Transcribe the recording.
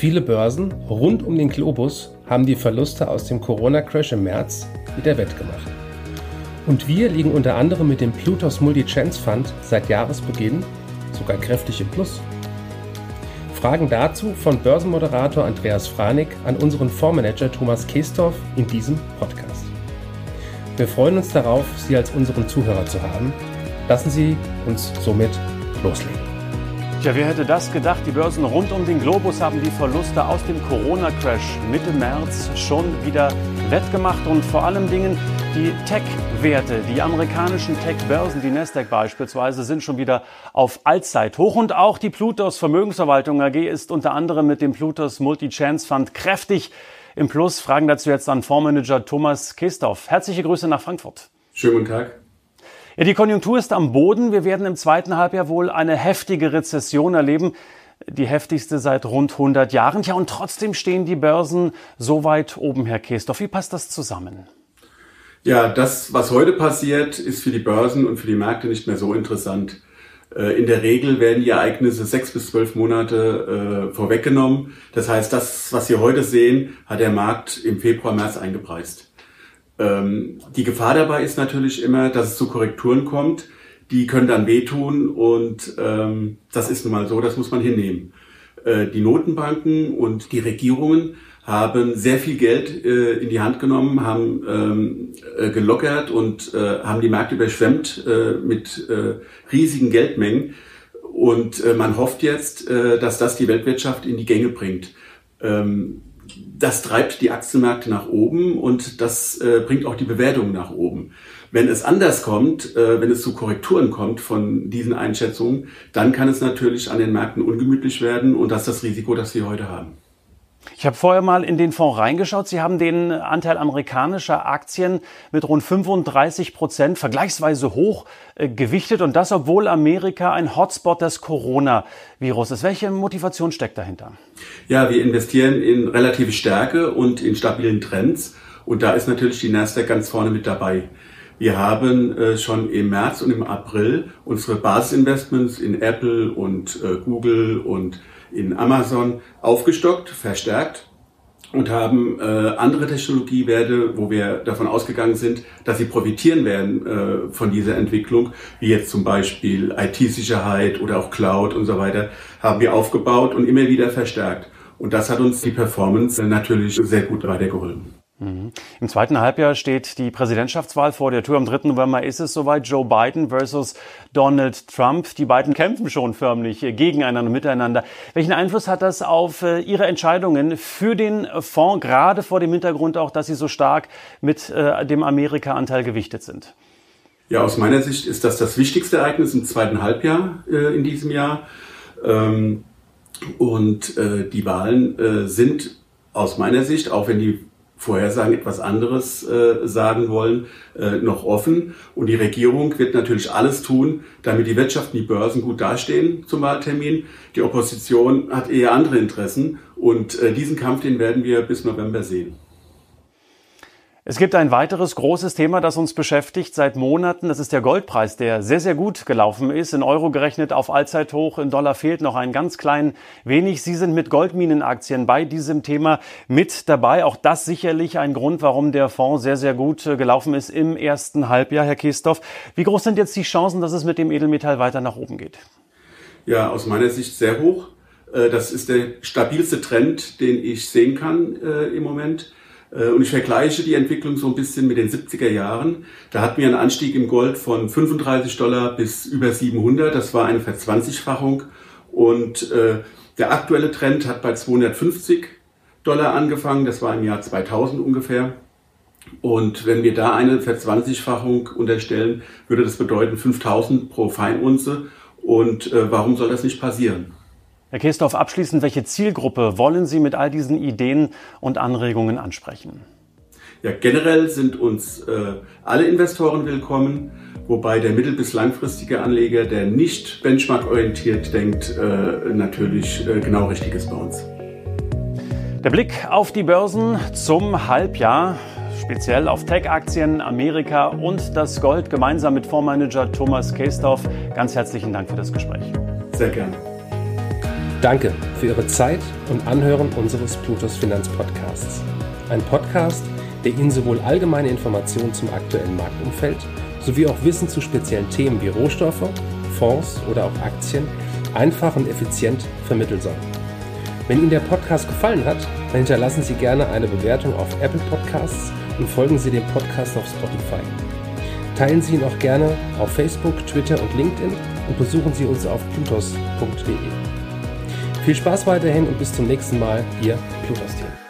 Viele Börsen rund um den Globus haben die Verluste aus dem Corona-Crash im März wieder wettgemacht. Und wir liegen unter anderem mit dem Plutos Multi-Chance Fund seit Jahresbeginn sogar kräftig im Plus. Fragen dazu von Börsenmoderator Andreas Franig an unseren Fondsmanager Thomas Kestorf in diesem Podcast. Wir freuen uns darauf, Sie als unseren Zuhörer zu haben. Lassen Sie uns somit loslegen. Tja, wer hätte das gedacht? Die Börsen rund um den Globus haben die Verluste aus dem Corona-Crash Mitte März schon wieder wettgemacht und vor allen Dingen die Tech-Werte, die amerikanischen Tech-Börsen, die Nasdaq beispielsweise, sind schon wieder auf Allzeithoch und auch die Plutos Vermögensverwaltung AG ist unter anderem mit dem Plutos Multi-Chance Fund kräftig im Plus. Fragen dazu jetzt an Fondsmanager Thomas Kistorf. Herzliche Grüße nach Frankfurt. Schönen guten Tag. Ja, die Konjunktur ist am Boden. Wir werden im zweiten Halbjahr wohl eine heftige Rezession erleben. Die heftigste seit rund 100 Jahren. Ja, und trotzdem stehen die Börsen so weit oben, Herr Kestorf. Wie passt das zusammen? Ja, das, was heute passiert, ist für die Börsen und für die Märkte nicht mehr so interessant. Äh, in der Regel werden die Ereignisse sechs bis zwölf Monate äh, vorweggenommen. Das heißt, das, was Sie heute sehen, hat der Markt im Februar, März eingepreist. Ähm, die Gefahr dabei ist natürlich immer, dass es zu Korrekturen kommt. Die können dann wehtun und ähm, das ist nun mal so, das muss man hinnehmen. Äh, die Notenbanken und die Regierungen haben sehr viel Geld äh, in die Hand genommen, haben ähm, äh, gelockert und äh, haben die Märkte überschwemmt äh, mit äh, riesigen Geldmengen. Und äh, man hofft jetzt, dass das die Weltwirtschaft in die Gänge bringt. Ähm, das treibt die Aktienmärkte nach oben und das äh, bringt auch die Bewertung nach oben. Wenn es anders kommt, äh, wenn es zu Korrekturen kommt von diesen Einschätzungen, dann kann es natürlich an den Märkten ungemütlich werden und das ist das Risiko, das wir heute haben. Ich habe vorher mal in den Fonds reingeschaut. Sie haben den Anteil amerikanischer Aktien mit rund 35 Prozent vergleichsweise hoch äh, gewichtet und das, obwohl Amerika ein Hotspot des Coronavirus ist. Welche Motivation steckt dahinter? Ja, wir investieren in relative Stärke und in stabilen Trends und da ist natürlich die Nasdaq ganz vorne mit dabei. Wir haben äh, schon im März und im April unsere Basisinvestments in Apple und äh, Google und in Amazon aufgestockt, verstärkt und haben äh, andere Technologiewerte, wo wir davon ausgegangen sind, dass sie profitieren werden äh, von dieser Entwicklung, wie jetzt zum Beispiel IT-Sicherheit oder auch Cloud und so weiter, haben wir aufgebaut und immer wieder verstärkt. Und das hat uns die Performance natürlich sehr gut weitergeholfen. Mhm. Im zweiten Halbjahr steht die Präsidentschaftswahl vor der Tür. Am 3. November ist es soweit. Joe Biden versus Donald Trump. Die beiden kämpfen schon förmlich gegeneinander, miteinander. Welchen Einfluss hat das auf äh, Ihre Entscheidungen für den Fonds, gerade vor dem Hintergrund auch, dass Sie so stark mit äh, dem Amerika-Anteil gewichtet sind? Ja, aus meiner Sicht ist das das wichtigste Ereignis im zweiten Halbjahr äh, in diesem Jahr. Ähm, und die Wahlen sind aus meiner Sicht, auch wenn die Vorhersagen etwas anderes äh, sagen wollen, äh, noch offen. Und die Regierung wird natürlich alles tun, damit die Wirtschaft und die Börsen gut dastehen zum Wahltermin. Die Opposition hat eher andere Interessen und äh, diesen Kampf, den werden wir bis November sehen. Es gibt ein weiteres großes Thema, das uns beschäftigt seit Monaten. Das ist der Goldpreis, der sehr, sehr gut gelaufen ist. In Euro gerechnet auf Allzeithoch. In Dollar fehlt noch ein ganz klein wenig. Sie sind mit Goldminenaktien bei diesem Thema mit dabei. Auch das sicherlich ein Grund, warum der Fonds sehr, sehr gut äh, gelaufen ist im ersten Halbjahr. Herr Kiesdorf, wie groß sind jetzt die Chancen, dass es mit dem Edelmetall weiter nach oben geht? Ja, aus meiner Sicht sehr hoch. Äh, das ist der stabilste Trend, den ich sehen kann äh, im Moment. Äh, und ich vergleiche die Entwicklung so ein bisschen mit den 70er Jahren. Da hatten wir einen Anstieg im Gold von 35 Dollar bis über 700. Das war eine Verzwanzigfachung. Und äh, der aktuelle Trend hat bei 250 Dollar angefangen. Das war im Jahr 2000 ungefähr. Und wenn wir da eine Verzwanzigfachung unterstellen, würde das bedeuten 5000 pro Feinunze. Und äh, warum soll das nicht passieren? Herr Kestorf, abschließend, welche Zielgruppe wollen Sie mit all diesen Ideen und Anregungen ansprechen? Ja, generell sind uns äh, alle Investoren willkommen, wobei der mittel- bis langfristige Anleger, der nicht benchmark-orientiert denkt, äh, natürlich äh, genau richtig ist bei uns. Der Blick auf die Börsen zum Halbjahr, speziell auf Tech-Aktien, Amerika und das Gold, gemeinsam mit Fondsmanager Thomas Kestorf. Ganz herzlichen Dank für das Gespräch. Sehr gerne. Danke für Ihre Zeit und Anhören unseres Plutos Finanzpodcasts. Ein Podcast, der Ihnen sowohl allgemeine Informationen zum aktuellen Marktumfeld sowie auch Wissen zu speziellen Themen wie Rohstoffe, Fonds oder auch Aktien einfach und effizient vermitteln soll. Wenn Ihnen der Podcast gefallen hat, dann hinterlassen Sie gerne eine Bewertung auf Apple Podcasts und folgen Sie dem Podcast auf Spotify. Teilen Sie ihn auch gerne auf Facebook, Twitter und LinkedIn und besuchen Sie uns auf plutos.de. Viel Spaß weiterhin und bis zum nächsten Mal, Ihr Plutos-Team.